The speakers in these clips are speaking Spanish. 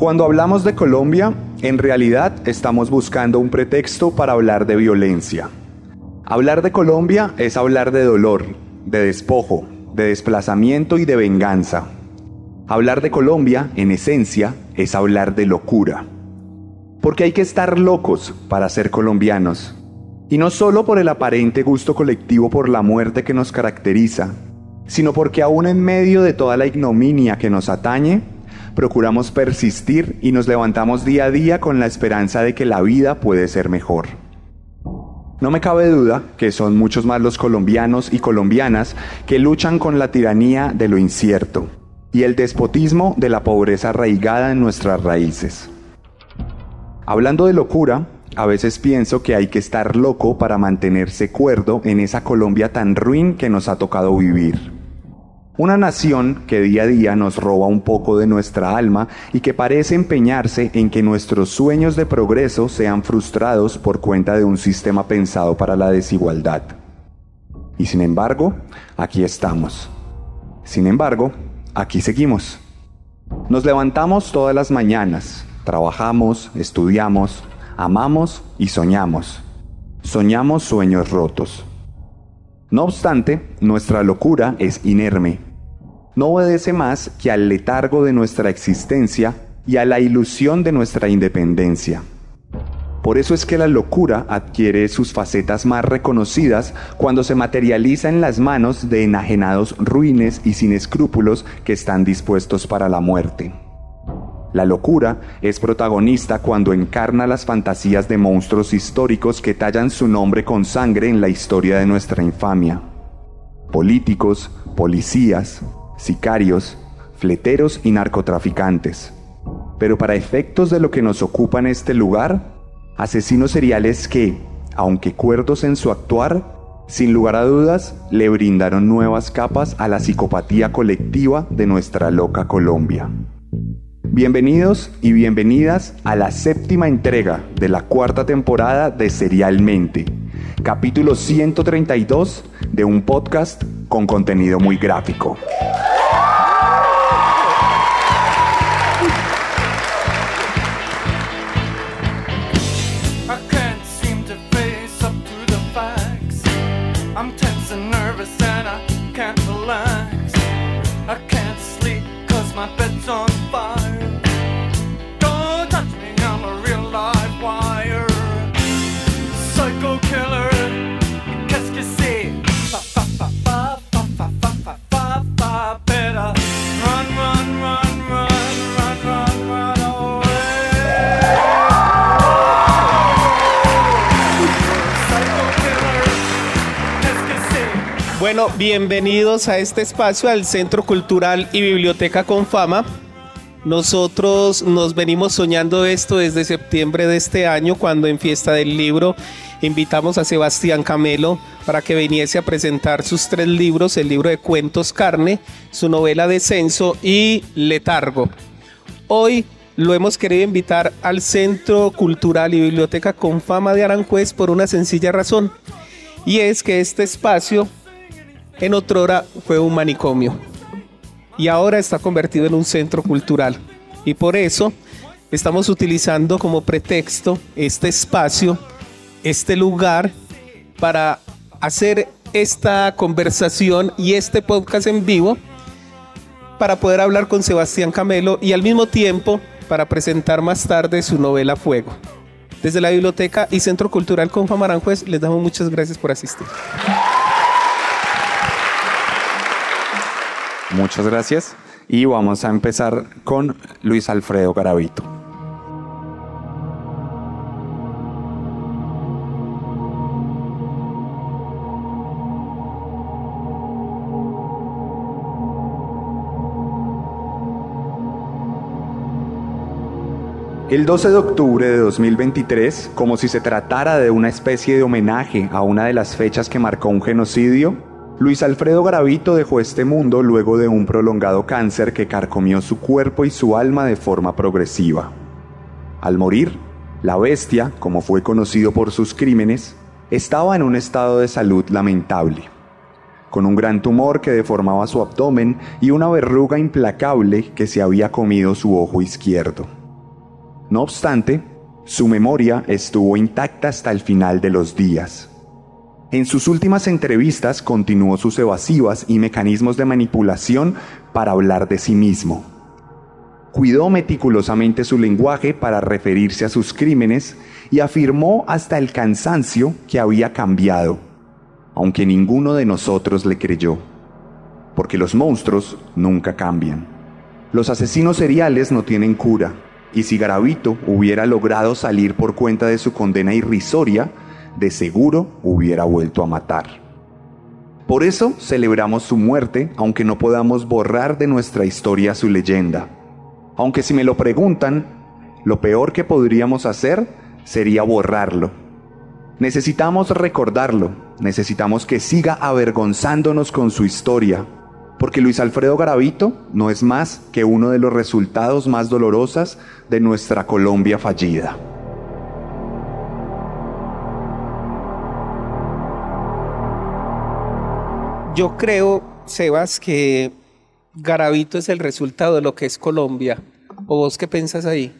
Cuando hablamos de Colombia, en realidad estamos buscando un pretexto para hablar de violencia. Hablar de Colombia es hablar de dolor, de despojo, de desplazamiento y de venganza. Hablar de Colombia, en esencia, es hablar de locura. Porque hay que estar locos para ser colombianos. Y no solo por el aparente gusto colectivo por la muerte que nos caracteriza, sino porque aún en medio de toda la ignominia que nos atañe, procuramos persistir y nos levantamos día a día con la esperanza de que la vida puede ser mejor. No me cabe duda que son muchos más los colombianos y colombianas que luchan con la tiranía de lo incierto y el despotismo de la pobreza arraigada en nuestras raíces. Hablando de locura, a veces pienso que hay que estar loco para mantenerse cuerdo en esa Colombia tan ruin que nos ha tocado vivir. Una nación que día a día nos roba un poco de nuestra alma y que parece empeñarse en que nuestros sueños de progreso sean frustrados por cuenta de un sistema pensado para la desigualdad. Y sin embargo, aquí estamos. Sin embargo, aquí seguimos. Nos levantamos todas las mañanas, trabajamos, estudiamos, amamos y soñamos. Soñamos sueños rotos. No obstante, nuestra locura es inerme no obedece más que al letargo de nuestra existencia y a la ilusión de nuestra independencia. Por eso es que la locura adquiere sus facetas más reconocidas cuando se materializa en las manos de enajenados ruines y sin escrúpulos que están dispuestos para la muerte. La locura es protagonista cuando encarna las fantasías de monstruos históricos que tallan su nombre con sangre en la historia de nuestra infamia. Políticos, policías, sicarios, fleteros y narcotraficantes. Pero para efectos de lo que nos ocupa en este lugar, asesinos seriales que, aunque cuerdos en su actuar, sin lugar a dudas, le brindaron nuevas capas a la psicopatía colectiva de nuestra loca Colombia. Bienvenidos y bienvenidas a la séptima entrega de la cuarta temporada de Serialmente, capítulo 132 de un podcast con contenido muy gráfico. Bueno, bienvenidos a este espacio, al Centro Cultural y Biblioteca con Fama. Nosotros nos venimos soñando esto desde septiembre de este año, cuando en Fiesta del Libro invitamos a Sebastián Camelo para que viniese a presentar sus tres libros, el libro de cuentos Carne, su novela Descenso y Letargo. Hoy lo hemos querido invitar al Centro Cultural y Biblioteca con Fama de Aranjuez por una sencilla razón, y es que este espacio en otrora fue un manicomio y ahora está convertido en un centro cultural. Y por eso estamos utilizando como pretexto este espacio, este lugar, para hacer esta conversación y este podcast en vivo para poder hablar con Sebastián Camelo y al mismo tiempo para presentar más tarde su novela Fuego. Desde la Biblioteca y Centro Cultural Confa Maranjuez les damos muchas gracias por asistir. Muchas gracias y vamos a empezar con Luis Alfredo Garavito. El 12 de octubre de 2023, como si se tratara de una especie de homenaje a una de las fechas que marcó un genocidio, Luis Alfredo Garavito dejó este mundo luego de un prolongado cáncer que carcomió su cuerpo y su alma de forma progresiva. Al morir, la bestia, como fue conocido por sus crímenes, estaba en un estado de salud lamentable, con un gran tumor que deformaba su abdomen y una verruga implacable que se había comido su ojo izquierdo. No obstante, su memoria estuvo intacta hasta el final de los días. En sus últimas entrevistas continuó sus evasivas y mecanismos de manipulación para hablar de sí mismo. Cuidó meticulosamente su lenguaje para referirse a sus crímenes y afirmó hasta el cansancio que había cambiado, aunque ninguno de nosotros le creyó, porque los monstruos nunca cambian. Los asesinos seriales no tienen cura y si Garavito hubiera logrado salir por cuenta de su condena irrisoria, de seguro hubiera vuelto a matar. Por eso celebramos su muerte, aunque no podamos borrar de nuestra historia su leyenda. Aunque si me lo preguntan, lo peor que podríamos hacer sería borrarlo. Necesitamos recordarlo, necesitamos que siga avergonzándonos con su historia, porque Luis Alfredo Garavito no es más que uno de los resultados más dolorosos de nuestra Colombia fallida. Yo creo, Sebas, que Garavito es el resultado de lo que es Colombia. ¿O vos qué pensás ahí?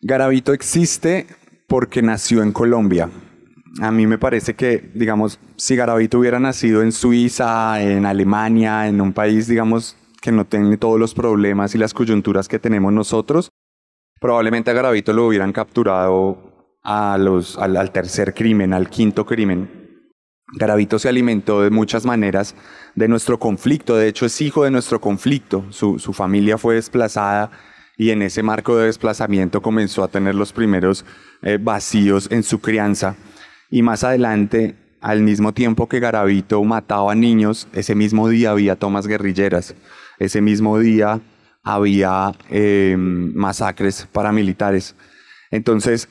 Garavito existe porque nació en Colombia a mí me parece que, digamos, si Garavito hubiera nacido en Suiza, en Alemania, en un país, digamos, que no tiene todos los problemas y las coyunturas que tenemos nosotros, probablemente a Garavito lo hubieran capturado al, tercer crimen, al quinto crimen. Garavito se alimentó de muchas maneras de nuestro conflicto, de hecho es hijo de nuestro conflicto, su, familia fue desplazada y en ese marco de desplazamiento comenzó a tener los primeros eh, vacíos en su crianza. Y más adelante, al mismo tiempo que Garavito mataba niños, ese mismo día había tomas guerrilleras, ese mismo día había em, masacres paramilitares. Entonces,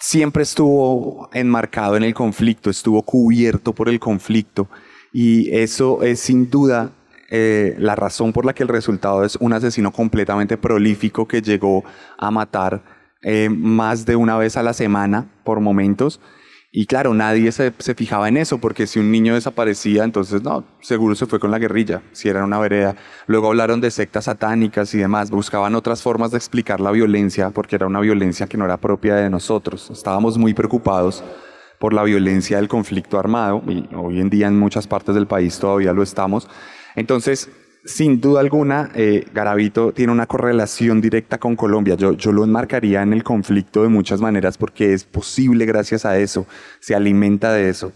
siempre estuvo enmarcado en el conflicto, estuvo cubierto por el conflicto. Y eso es sin duda eh, la razón por la que el resultado es un asesino completamente prolífico que llegó a matar eh, más de una vez a la semana por momentos y claro, nadie se, fijaba en eso, porque si un niño desaparecía, entonces no, seguro se fue con la guerrilla, si era una vereda. Luego hablaron de sectas satánicas y demás, buscaban otras formas de explicar la violencia, porque era una violencia que no era propia de nosotros. Estábamos muy preocupados por la violencia del conflicto armado, y hoy en día en muchas partes del país todavía lo estamos. Entonces, sin duda alguna, eh, Garavito tiene una correlación directa con Colombia. Yo, yo lo enmarcaría en el conflicto de muchas maneras porque es posible gracias a eso, se alimenta de eso.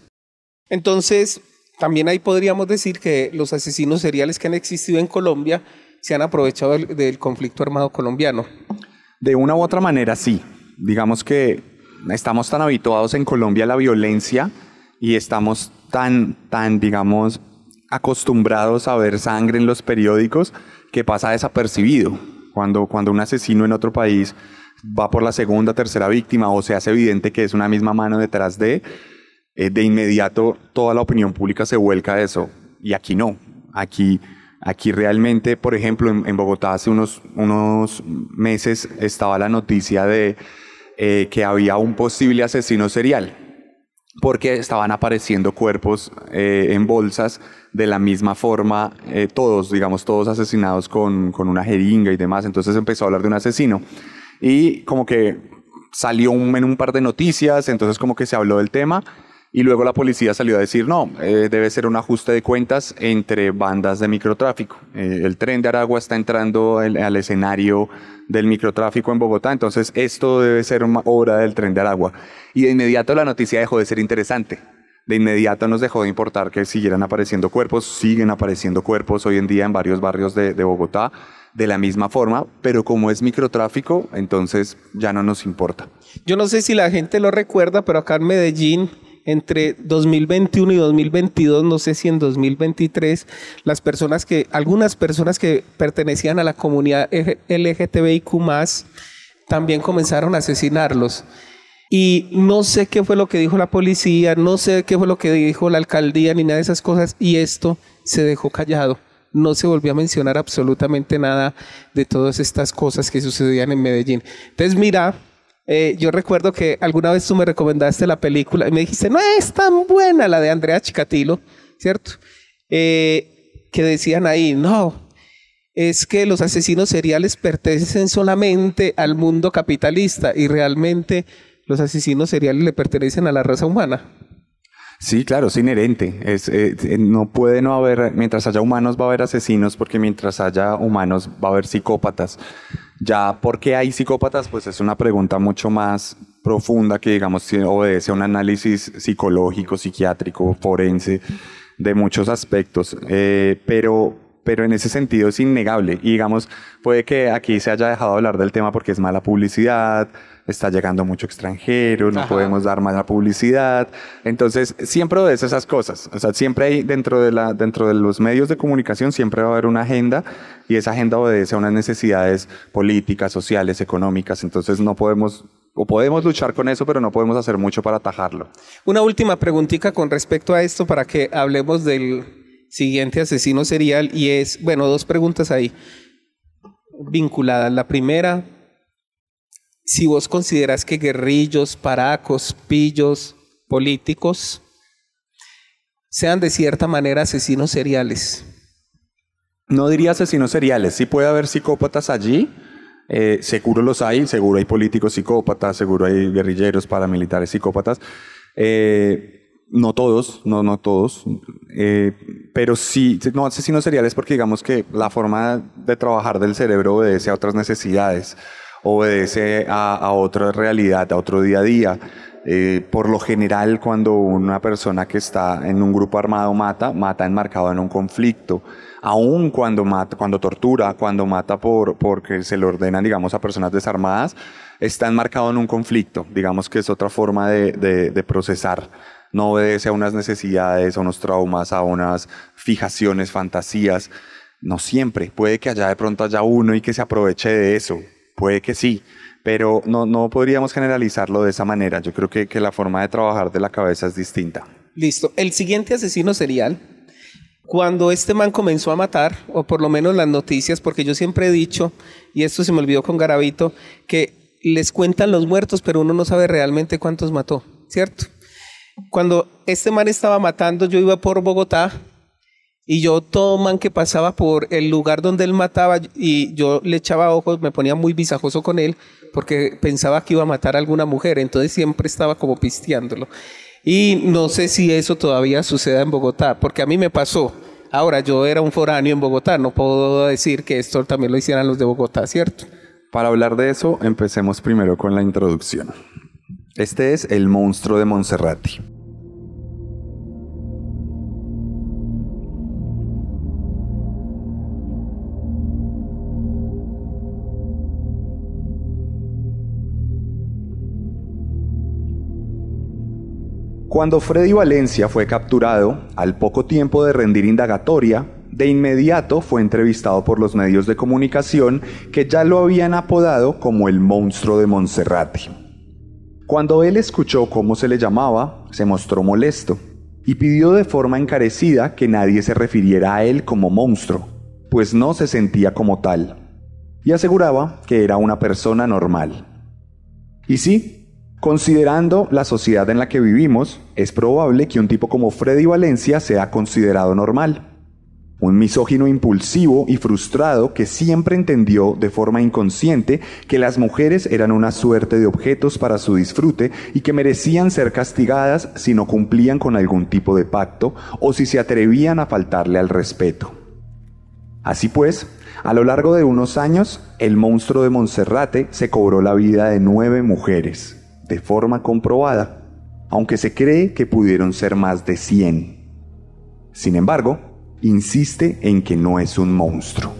Entonces, también ahí podríamos decir que los asesinos seriales que han existido en Colombia se han aprovechado del, conflicto armado colombiano. De una u otra manera, sí. Digamos que estamos tan habituados en Colombia a la violencia y estamos tan, tan, digamos, acostumbrados a ver sangre en los periódicos que pasa desapercibido. Cuando, cuando un asesino en otro país va por la segunda, tercera víctima o se hace evidente que es una misma mano detrás de, eh, de inmediato toda la opinión pública se vuelca a eso. Y aquí no. Aquí, aquí realmente, por ejemplo, en, Bogotá hace unos, unos meses estaba la noticia de eh, que había un posible asesino serial porque estaban apareciendo cuerpos eh, en bolsas de la misma forma, eh, todos, digamos, todos asesinados con, con, una jeringa y demás. Entonces empezó a hablar de un asesino. Y como que salió un, en un par de noticias, entonces como que se habló del tema. Y luego la policía salió a decir, no, eh, debe ser un ajuste de cuentas entre bandas de microtráfico. el tren de Aragua está entrando al escenario del microtráfico en Bogotá, entonces esto debe ser una obra del tren de Aragua. Y de inmediato la noticia dejó de ser interesante. De inmediato nos dejó de importar que siguieran apareciendo cuerpos, siguen apareciendo cuerpos hoy en día en varios barrios de, Bogotá de la misma forma, pero como es microtráfico, entonces ya no nos importa. Yo no sé si la gente lo recuerda, pero acá en Medellín entre 2021 y 2022, no sé si en 2023, las personas que, algunas personas que pertenecían a la comunidad LGTBIQ también comenzaron a asesinarlos. Y no sé qué fue lo que dijo la policía, no sé qué fue lo que dijo la alcaldía, ni nada de esas cosas, y esto se dejó callado. No se volvió a mencionar absolutamente nada de todas estas cosas que sucedían en Medellín. Entonces, mira, eh, yo recuerdo que alguna vez tú me recomendaste la película y me dijiste, no es tan buena la de Andrea Chikatilo, ¿cierto? Eh, que decían ahí, no, es que los asesinos seriales pertenecen solamente al mundo capitalista y realmente los asesinos seriales le pertenecen a la raza humana. Sí, claro, es inherente. Es, eh, eh, no puede no haber, mientras haya humanos va a haber asesinos, porque mientras haya humanos va a haber psicópatas. Ya, ¿por qué hay psicópatas? Pues es una pregunta mucho más profunda que, digamos, obedece a un análisis psicológico, psiquiátrico, forense, de muchos aspectos. Eh, pero, pero en ese sentido es innegable. Y digamos, puede que aquí se haya dejado hablar del tema porque es mala publicidad, está llegando mucho extranjero, no podemos dar más la publicidad. Entonces, siempre obedece esas cosas. O sea, siempre hay dentro de, la, dentro de los medios de comunicación, siempre va a haber una agenda y esa agenda obedece a unas necesidades políticas, sociales, económicas. Entonces, no podemos o podemos luchar con eso, pero no podemos hacer mucho para atajarlo. Una última preguntita con respecto a esto para que hablemos del siguiente asesino serial y es, bueno, dos preguntas ahí vinculadas. La primera, si vos consideras que guerrillos, paracos, pillos, políticos sean de cierta manera asesinos seriales. No diría asesinos seriales, sí puede haber psicópatas allí, eh, seguro los hay, seguro hay políticos psicópatas, seguro hay guerrilleros, paramilitares psicópatas. Eh, no todos, no, no todos, eh, pero sí, no asesinos seriales porque digamos que la forma de trabajar del cerebro obedece a otras necesidades obedece a, otra realidad, a otro día a día. Eh, por lo general, cuando una persona que está en un grupo armado mata, mata enmarcado en un conflicto. Aún cuando mata, cuando tortura, cuando mata por, porque se le ordenan, digamos, a personas desarmadas, está enmarcado en un conflicto. Digamos que es otra forma de, de procesar. No obedece a unas necesidades, a unos traumas, a unas fijaciones, fantasías. No siempre. Puede que haya de pronto haya uno y que se aproveche de eso Puede que sí, pero no, no podríamos generalizarlo de esa manera. Yo creo que, que la forma de trabajar de la cabeza es distinta. Listo. El siguiente asesino serial, cuando este man comenzó a matar, o por lo menos las noticias, porque yo siempre he dicho, y esto se me olvidó con Garavito, que les cuentan los muertos, pero uno no sabe realmente cuántos mató, ¿cierto? Cuando este man estaba matando, yo iba por Bogotá y yo todo man que pasaba por el lugar donde él mataba y yo le echaba ojos, me ponía muy visajoso con él porque pensaba que iba a matar a alguna mujer, entonces siempre estaba como pisteándolo. Y no sé si eso todavía suceda en Bogotá, porque a mí me pasó. Ahora, yo era un foráneo en Bogotá, no puedo decir que esto también lo hicieran los de Bogotá, ¿cierto? Para hablar de eso, empecemos primero con la introducción. Este es el monstruo de Monserrati. Cuando Freddy Valencia fue capturado, al poco tiempo de rendir indagatoria, de inmediato fue entrevistado por los medios de comunicación que ya lo habían apodado como el monstruo de Monserrate. Cuando él escuchó cómo se le llamaba, se mostró molesto y pidió de forma encarecida que nadie se refiriera a él como monstruo, pues no se sentía como tal, y aseguraba que era una persona normal. Y sí, Considerando la sociedad en la que vivimos, es probable que un tipo como Freddy Valencia sea considerado normal. Un misógino impulsivo y frustrado que siempre entendió de forma inconsciente que las mujeres eran una suerte de objetos para su disfrute y que merecían ser castigadas si no cumplían con algún tipo de pacto o si se atrevían a faltarle al respeto. Así pues, a lo largo de unos años, el monstruo de Monserrate se cobró la vida de nueve mujeres de forma comprobada, aunque se cree que pudieron ser más de 100. Sin embargo, insiste en que no es un monstruo.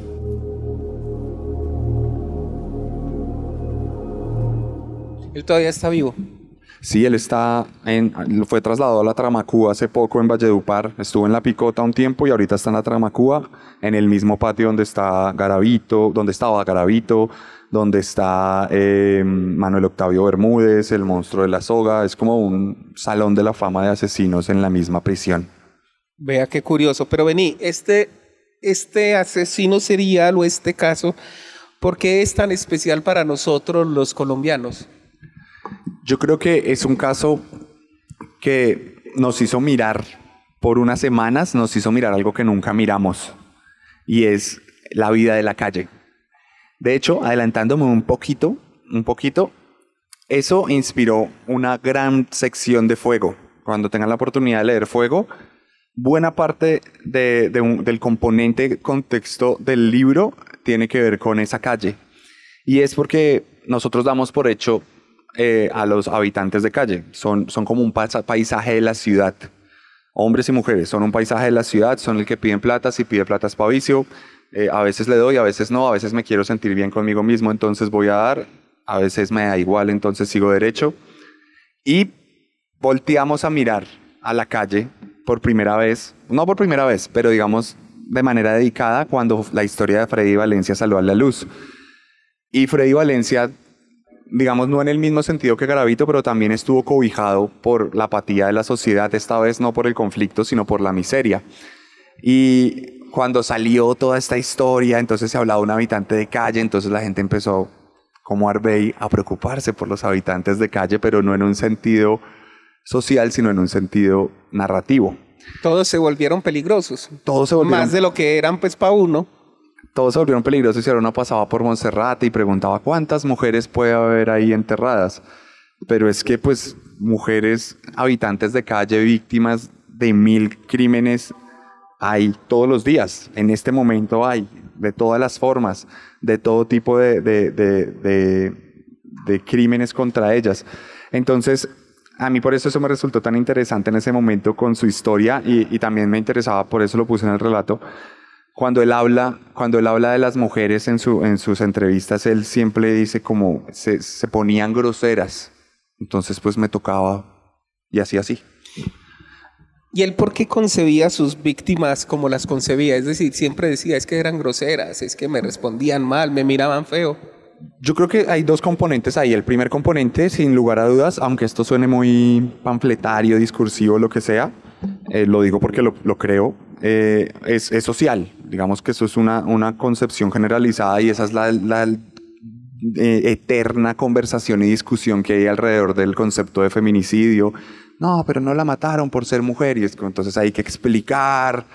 Él todavía está vivo. Sí, él está en, fue trasladado a la Tramacúa hace poco en Valledupar, estuvo en la Picota un tiempo y ahorita está en la Tramacúa, en el mismo patio donde está Garavito, donde estaba Garavito, donde está eh, Manuel Octavio Bermúdez, el monstruo de la soga, es como un salón de la fama de asesinos en la misma prisión. Vea qué curioso, pero vení, este, este asesino serial o este caso, ¿por qué es tan especial para nosotros los colombianos? Yo creo que es un caso que nos hizo mirar por unas semanas, nos hizo mirar algo que nunca miramos, y es la vida de la calle. De hecho, adelantándome un poquito, un poquito, eso inspiró una gran sección de Fuego. Cuando tengan la oportunidad de leer Fuego, buena parte del componente contexto del libro tiene que ver con esa calle. Y es porque nosotros damos por hecho eh, a los habitantes de calle. Son, son como un paisaje de la ciudad. Hombres y mujeres son un paisaje de la ciudad, son el que piden plata, si pide plata es pavicio. Eh, a veces le doy, a veces no, a veces me quiero sentir bien conmigo mismo, entonces voy a dar, a veces me da igual, entonces sigo derecho. Y volteamos a mirar a la calle por primera vez, no por primera vez, pero digamos de manera dedicada cuando la historia de Freddy Valencia salió a la luz. Y Freddy Valencia digamos, no en el mismo sentido que Garavito, pero también estuvo cobijado por la apatía de la sociedad, esta vez no por el conflicto, sino por la miseria. Y cuando salió toda esta historia, entonces se hablaba de un habitante de calle, entonces la gente empezó, como Arbey, a preocuparse por los habitantes de calle, pero no en un sentido social, sino en un sentido narrativo. Todos se volvieron peligrosos. Todos se volvieron... Más de lo que eran pues para uno todos se volvieron peligrosos y ahora uno pasaba por Monserrate y preguntaba cuántas mujeres puede haber ahí enterradas. Pero es que pues mujeres habitantes de calle, víctimas de mil crímenes, hay todos los días. En este momento hay, de todas las formas, de todo tipo de, de, de, crímenes contra ellas. Entonces, a mí por eso eso me resultó tan interesante en ese momento con su historia y, y, también me interesaba, por eso lo puse en el relato, cuando él habla, cuando él habla de las mujeres en, su, en sus entrevistas, él siempre dice como se, se ponían groseras. Entonces pues me tocaba y así así. ¿Y él por qué concebía a sus víctimas como las concebía? Es decir, siempre decía, es que eran groseras, es que me respondían mal, me miraban feo. Yo creo que hay dos componentes ahí. El primer componente, sin lugar a dudas, aunque esto suene muy panfletario, discursivo, lo que sea, eh, lo digo porque lo, creo, eh, es, social. Digamos que eso es una, una concepción generalizada y esa es la, la eh, eterna conversación y discusión que hay alrededor del concepto de feminicidio. No, pero no la mataron por ser mujer y es, entonces hay que explicar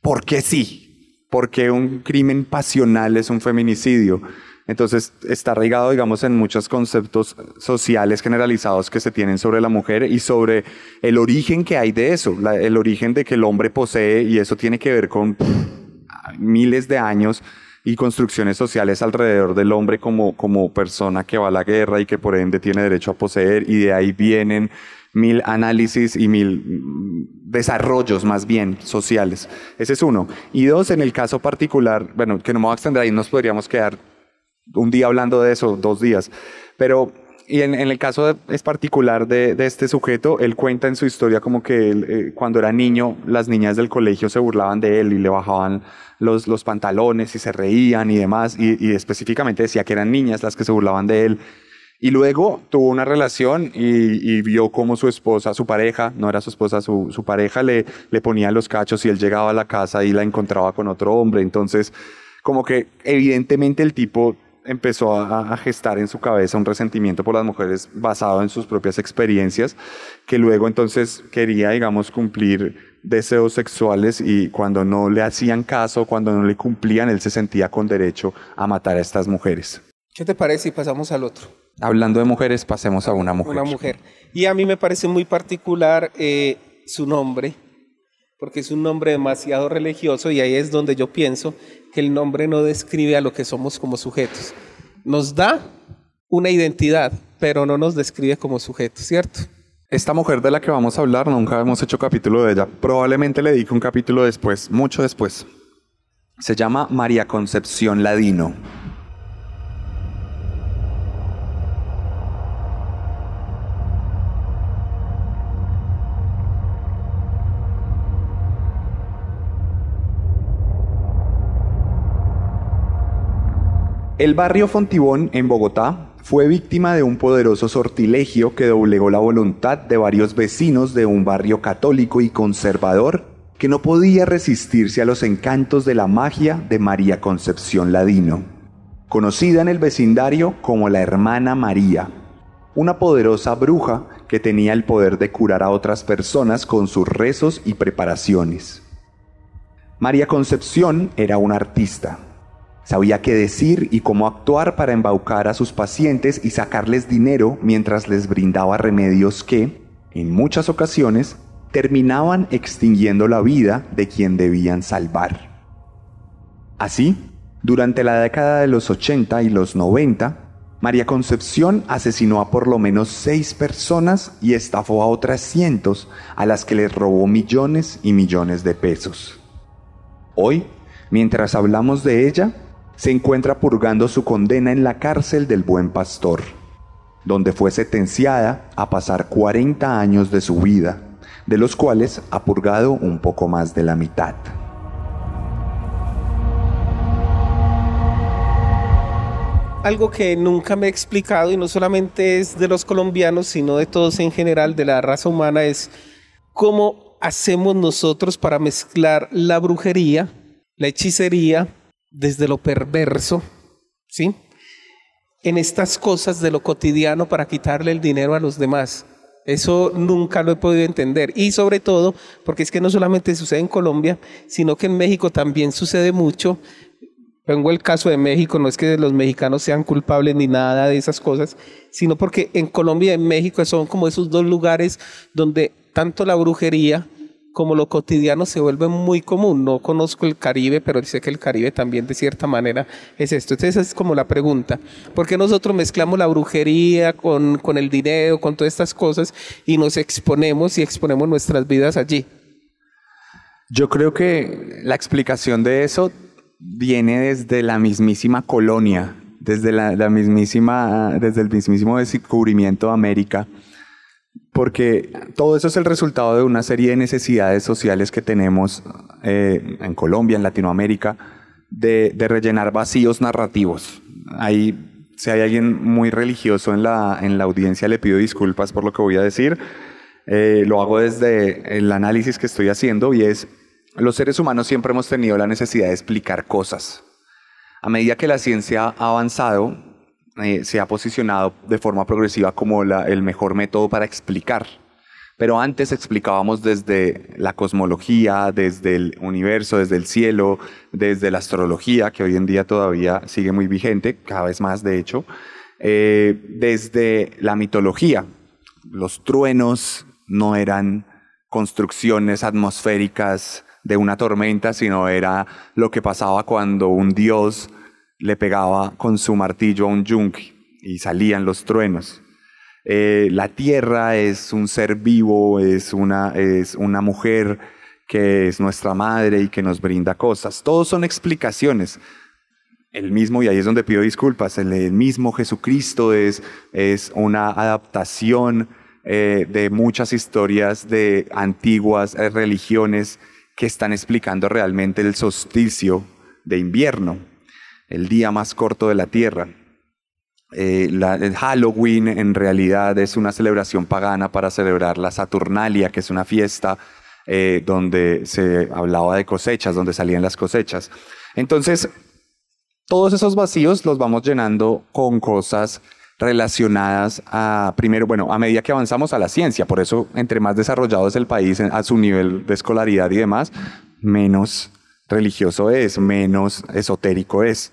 por qué sí, por qué un crimen pasional es un feminicidio. Entonces está arraigado, digamos, en muchos conceptos sociales generalizados que se tienen sobre la mujer y sobre el origen que hay de eso, el origen de que el hombre posee y eso tiene que ver con miles de años y construcciones sociales alrededor del hombre como, como persona que va a la guerra y que por ende tiene derecho a poseer y de ahí vienen mil análisis y mil desarrollos más bien sociales. Ese es uno. Y dos, en el caso particular, bueno, que no me voy a extender ahí, nos podríamos quedar un día hablando de eso, dos días. Pero, y en, el caso es particular de, este sujeto, él cuenta en su historia como que eh, cuando era niño, las niñas del colegio se burlaban de él y le bajaban los, los pantalones y se reían y demás, y, específicamente decía que eran niñas las que se burlaban de él. Y luego tuvo una relación y, vio cómo su esposa, su pareja, no era su esposa, su, pareja le, ponía los cachos y él llegaba a la casa y la encontraba con otro hombre. Entonces, como que evidentemente el tipo empezó a, gestar en su cabeza un resentimiento por las mujeres basado en sus propias experiencias, que luego entonces quería, digamos, cumplir deseos sexuales y cuando no le hacían caso, cuando no le cumplían, él se sentía con derecho a matar a estas mujeres. ¿Qué te parece si pasamos al otro? Hablando de mujeres, pasemos a una mujer. Una mujer. Y a mí me parece muy particular eh, su nombre, porque es un nombre demasiado religioso y ahí es donde yo pienso que el nombre no describe a lo que somos como sujetos. Nos da una identidad, pero no nos describe como sujetos, ¿cierto? Esta mujer de la que vamos a hablar, nunca hemos hecho capítulo de ella. Probablemente le dedique un capítulo después, mucho después. Se llama María Concepción Ladino. El barrio Fontibón en Bogotá fue víctima de un poderoso sortilegio que doblegó la voluntad de varios vecinos de un barrio católico y conservador que no podía resistirse a los encantos de la magia de María Concepción Ladino, conocida en el vecindario como la hermana María, una poderosa bruja que tenía el poder de curar a otras personas con sus rezos y preparaciones. María Concepción era una artista, Sabía qué decir y cómo actuar para embaucar a sus pacientes y sacarles dinero mientras les brindaba remedios que, en muchas ocasiones, terminaban extinguiendo la vida de quien debían salvar. Así, durante la década de los 80 y los 90, María Concepción asesinó a por lo menos seis personas y estafó a otras cientos a las que les robó millones y millones de pesos. Hoy, mientras hablamos de ella, se encuentra purgando su condena en la cárcel del Buen Pastor, donde fue sentenciada a pasar 40 años de su vida, de los cuales ha purgado un poco más de la mitad. Algo que nunca me he explicado y no solamente es de los colombianos, sino de todos en general, de la raza humana, es cómo hacemos nosotros para mezclar la brujería, la hechicería, desde lo perverso, ¿sí? En estas cosas de lo cotidiano para quitarle el dinero a los demás. Eso nunca lo he podido entender. Y sobre todo, porque es que no solamente sucede en Colombia, sino que en México también sucede mucho. Pongo el caso de México, no es que los mexicanos sean culpables ni nada de esas cosas, sino porque en Colombia y en México son como esos dos lugares donde tanto la brujería como lo cotidiano se vuelve muy común. No conozco el Caribe, pero sé que el Caribe también de cierta manera es esto. Entonces esa es como la pregunta. ¿Por qué nosotros mezclamos la brujería con, con el dinero, con todas estas cosas y nos exponemos y exponemos nuestras vidas allí? Yo creo que la explicación de eso viene desde la mismísima colonia, desde la, la mismísima, desde el mismísimo descubrimiento de América porque todo eso es el resultado de una serie de necesidades sociales que tenemos eh, en Colombia, en Latinoamérica, de, rellenar vacíos narrativos. Ahí, si hay alguien muy religioso en la, en la audiencia, le pido disculpas por lo que voy a decir. Eh, lo hago desde el análisis que estoy haciendo y es, los seres humanos siempre hemos tenido la necesidad de explicar cosas. A medida que la ciencia ha avanzado, eh, se ha posicionado de forma progresiva como el mejor método para explicar. Pero antes explicábamos desde la cosmología, desde el universo, desde el cielo, desde la astrología, que hoy en día todavía sigue muy vigente, cada vez más de hecho, eh, desde la mitología. Los truenos no eran construcciones atmosféricas de una tormenta, sino era lo que pasaba cuando un dios le pegaba con su martillo a un yunque y salían los truenos. Eh, la tierra es un ser vivo, es una, es una mujer que es nuestra madre y que nos brinda cosas. Todos son explicaciones. El mismo, y ahí es donde pido disculpas, el, mismo Jesucristo es, es una adaptación eh, de muchas historias de antiguas eh, religiones que están explicando realmente el solsticio de invierno el día más corto de la Tierra. Eh, el Halloween en realidad es una celebración pagana para celebrar la Saturnalia, que es una fiesta eh, donde se hablaba de cosechas, donde salían las cosechas. Entonces, todos esos vacíos los vamos llenando con cosas relacionadas a, primero, bueno, a medida que avanzamos a la ciencia, por eso entre más desarrollado es el país a su nivel de escolaridad y demás, menos religioso es, menos esotérico es.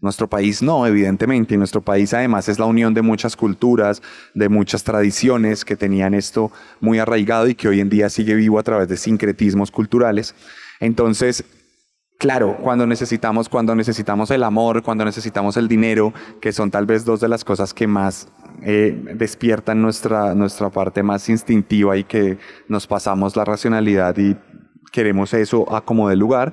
Nuestro país no, evidentemente, y nuestro país además es la unión de muchas culturas, de muchas tradiciones que tenían esto muy arraigado y que hoy en día sigue vivo a través de sincretismos culturales. Entonces, claro, cuando necesitamos, cuando necesitamos el amor, cuando necesitamos el dinero, que son tal vez dos de las cosas que más eh, despiertan nuestra, nuestra parte más instintiva y que nos pasamos la racionalidad y queremos eso a como de lugar.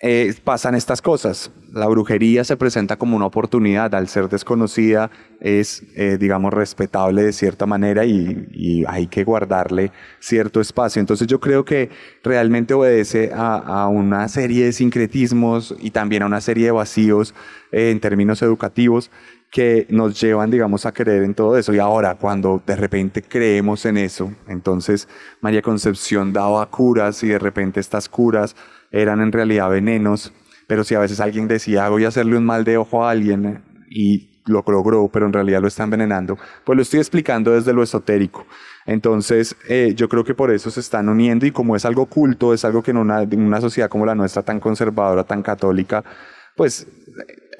eh, pasan estas cosas. La brujería se presenta como una oportunidad, al ser desconocida es, eh, digamos, respetable de cierta manera y, hay que guardarle cierto espacio. Entonces yo creo que realmente obedece a, una serie de sincretismos y también a una serie de vacíos eh, en términos educativos que nos llevan, digamos, a creer en todo eso. Y ahora, cuando de repente creemos en eso, entonces María Concepción daba curas y de repente estas curas eran en realidad venenos, pero si a veces alguien decía, voy a hacerle un mal de ojo a alguien eh, y lo logró, pero en realidad lo está envenenando, pues lo estoy explicando desde lo esotérico. Entonces, eh, yo creo que por eso se están uniendo y como es algo oculto, es algo que en una, en una sociedad como la nuestra, tan conservadora, tan católica, pues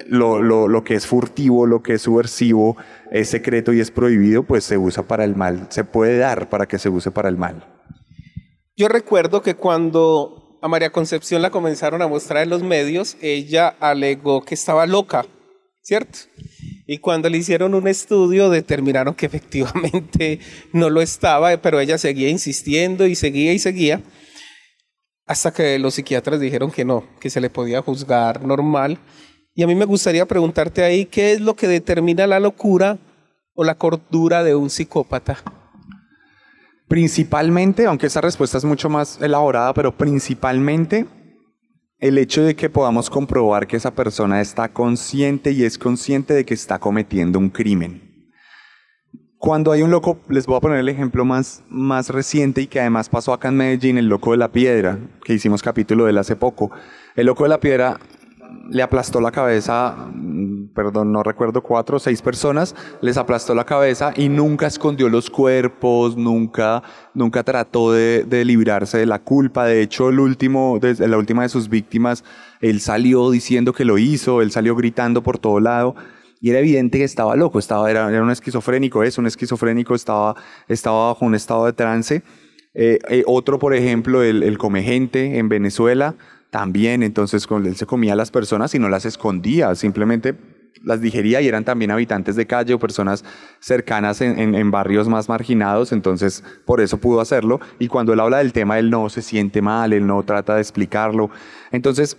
lo, lo, lo, que es furtivo, lo que es subversivo, es secreto y es prohibido, pues se usa para el mal, se puede dar para que se use para el mal. Yo recuerdo que cuando a María Concepción la comenzaron a mostrar en los medios, ella alegó que estaba loca, ¿cierto? Y cuando le hicieron un estudio determinaron que efectivamente no lo estaba, pero ella seguía insistiendo y seguía y seguía, hasta que los psiquiatras dijeron que no, que se le podía juzgar normal. Y a mí me gustaría preguntarte ahí, ¿qué es lo que determina la locura o la cordura de un psicópata? Principalmente, aunque esa respuesta es mucho más elaborada, pero principalmente el hecho de que podamos comprobar que esa persona está consciente y es consciente de que está cometiendo un crimen. Cuando hay un loco, les voy a poner el ejemplo más, más reciente y que además pasó acá en Medellín, el loco de la piedra, que hicimos capítulo de él hace poco. El loco de la piedra le aplastó la cabeza, mm, perdón, no recuerdo, cuatro o seis personas, les aplastó la cabeza y nunca escondió los cuerpos, nunca, nunca trató de, librarse de la culpa. De hecho, el último, la última de sus víctimas, él salió diciendo que lo hizo, él salió gritando por todo lado. Y era evidente que estaba loco, estaba, era, un esquizofrénico, es un esquizofrénico, estaba, estaba bajo un estado de trance. Eh, eh, otro, por ejemplo, el, el Comegente en Venezuela, también, entonces él se comía a las personas y no las escondía, simplemente las digería y eran también habitantes de calle o personas cercanas en, en, barrios más marginados, entonces por eso pudo hacerlo. Y cuando él habla del tema, él no se siente mal, él no trata de explicarlo. Entonces,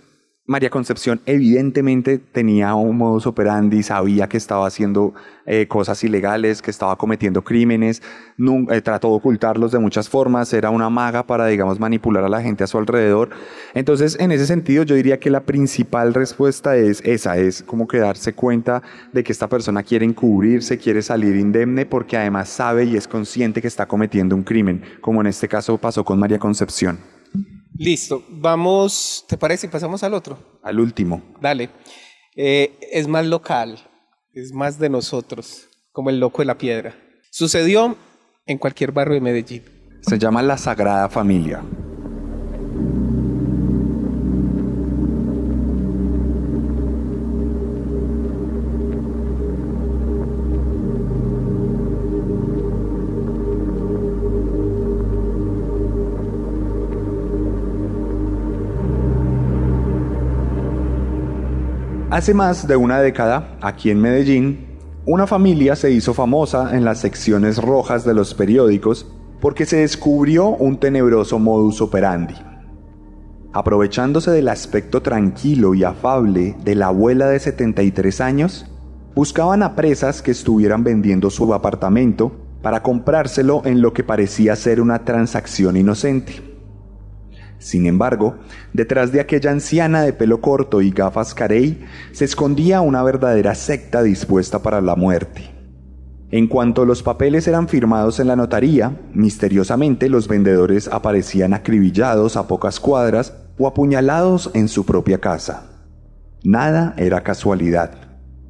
María Concepción evidentemente tenía un modus operandi, sabía que estaba haciendo eh, cosas ilegales, que estaba cometiendo crímenes, eh, trató de ocultarlos de muchas formas, era una maga para, digamos, manipular a la gente a su alrededor. Entonces, en ese sentido, yo diría que la principal respuesta es esa, es como que darse cuenta de que esta persona quiere encubrirse, quiere salir indemne, porque además sabe y es consciente que está cometiendo un crimen, como en este caso pasó con María Concepción. Listo, vamos, ¿te parece? Pasamos al otro. Al último. Dale. Eh, es más local, es más de nosotros, como el loco de la piedra. Sucedió en cualquier barrio de Medellín. Se llama La Sagrada Familia. Hace más de una década, aquí en Medellín, una familia se hizo famosa en las secciones rojas de los periódicos porque se descubrió un tenebroso modus operandi. Aprovechándose del aspecto tranquilo y afable de la abuela de 73 años, buscaban a presas que estuvieran vendiendo su apartamento para comprárselo en lo que parecía ser una transacción inocente. Sin embargo, detrás de aquella anciana de pelo corto y gafas carey se escondía una verdadera secta dispuesta para la muerte. En cuanto los papeles eran firmados en la notaría, misteriosamente los vendedores aparecían acribillados a pocas cuadras o apuñalados en su propia casa. Nada era casualidad.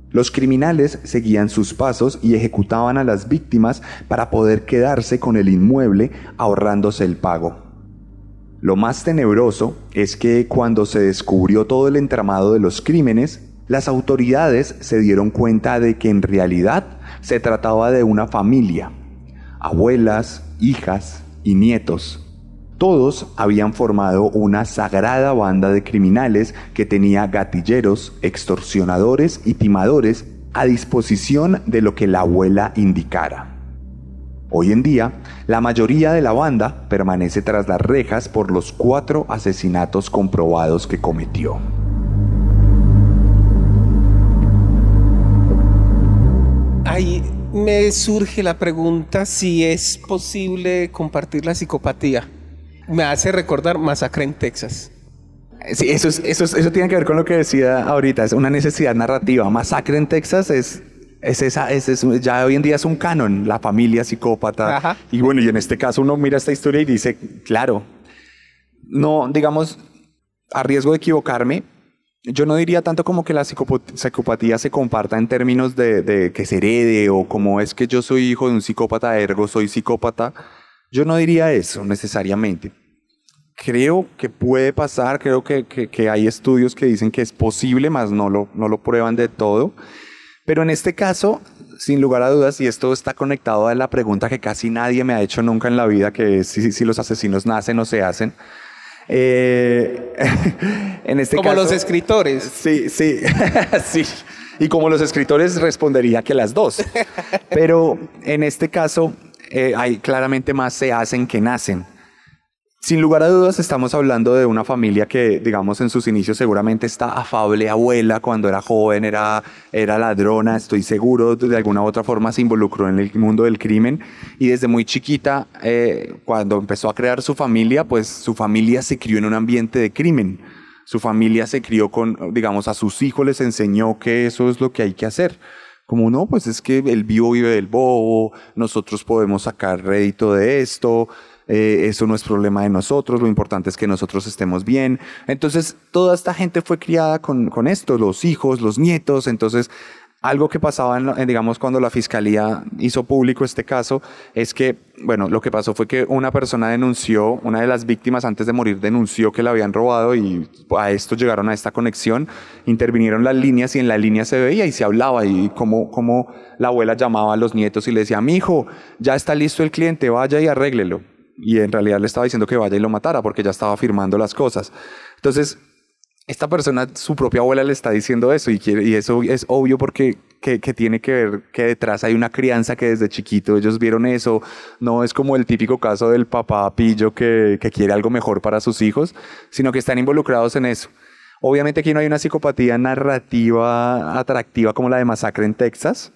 Los criminales seguían sus pasos y ejecutaban a las víctimas para poder quedarse con el inmueble ahorrándose el pago. Lo más tenebroso es que cuando se descubrió todo el entramado de los crímenes, las autoridades se dieron cuenta de que en realidad se trataba de una familia, abuelas, hijas y nietos. Todos habían formado una sagrada banda de criminales que tenía gatilleros, extorsionadores y timadores a disposición de lo que la abuela indicara. Hoy en día, la mayoría de la banda permanece tras las rejas por los cuatro asesinatos comprobados que cometió. Ahí me surge la pregunta si es posible compartir la psicopatía. Me hace recordar Masacre en Texas. Sí, eso, eso, eso tiene que ver con lo que decía ahorita, es una necesidad narrativa. Masacre en Texas es es esa, es, ya hoy en día es un canon, la familia psicópata. Y bueno, y en este caso uno mira esta historia y dice, claro, no, digamos, a riesgo de equivocarme, yo no diría tanto como que la psicopatía se comparta en términos de, que se herede o como es que yo soy hijo de un psicópata, ergo soy psicópata. Yo no diría eso necesariamente. Creo que puede pasar, creo que, que, hay estudios que dicen que es posible, más no lo, no lo prueban de todo. Pero en este caso, sin lugar a dudas, y esto está conectado a la pregunta que casi nadie me ha hecho nunca en la vida, que es si, los asesinos nacen o se hacen. Eh, en este como los escritores. Sí, sí, sí. Y como los escritores respondería que las dos. Pero en este caso, eh, hay claramente más se hacen que nacen. Sin lugar a dudas, estamos hablando de una familia que, digamos, en sus inicios seguramente está afable abuela, cuando era joven era, era ladrona, estoy seguro, de alguna u otra forma se involucró en el mundo del crimen y desde muy chiquita, eh, cuando empezó a crear su familia, pues su familia se crió en un ambiente de crimen. Su familia se crió con, digamos, a sus hijos les enseñó que eso es lo que hay que hacer. Como no, pues es que el vivo vive del bobo, nosotros podemos sacar rédito de esto, eh, eso no es problema de nosotros, lo importante es que nosotros estemos bien. Entonces, toda esta gente fue criada con, con esto, los hijos, los nietos, entonces algo que pasaba, digamos, cuando la fiscalía hizo público este caso, es que, bueno, lo que pasó fue que una persona denunció, una de las víctimas antes de morir denunció que la habían robado y a esto llegaron a esta conexión, intervinieron las líneas y en la línea se veía y se hablaba y como, como la abuela llamaba a los nietos y le decía, mi hijo, ya está listo el cliente, vaya y arréglelo y en realidad le estaba diciendo que vaya y lo matara porque ya estaba firmando las cosas. Entonces, esta persona, su propia abuela le está diciendo eso y, eso es obvio porque que, tiene que ver que detrás hay una crianza que desde chiquito ellos vieron eso. No es como el típico caso del papá pillo que, que quiere algo mejor para sus hijos, sino que están involucrados en eso. Obviamente aquí no hay una psicopatía narrativa atractiva como la de Masacre en Texas.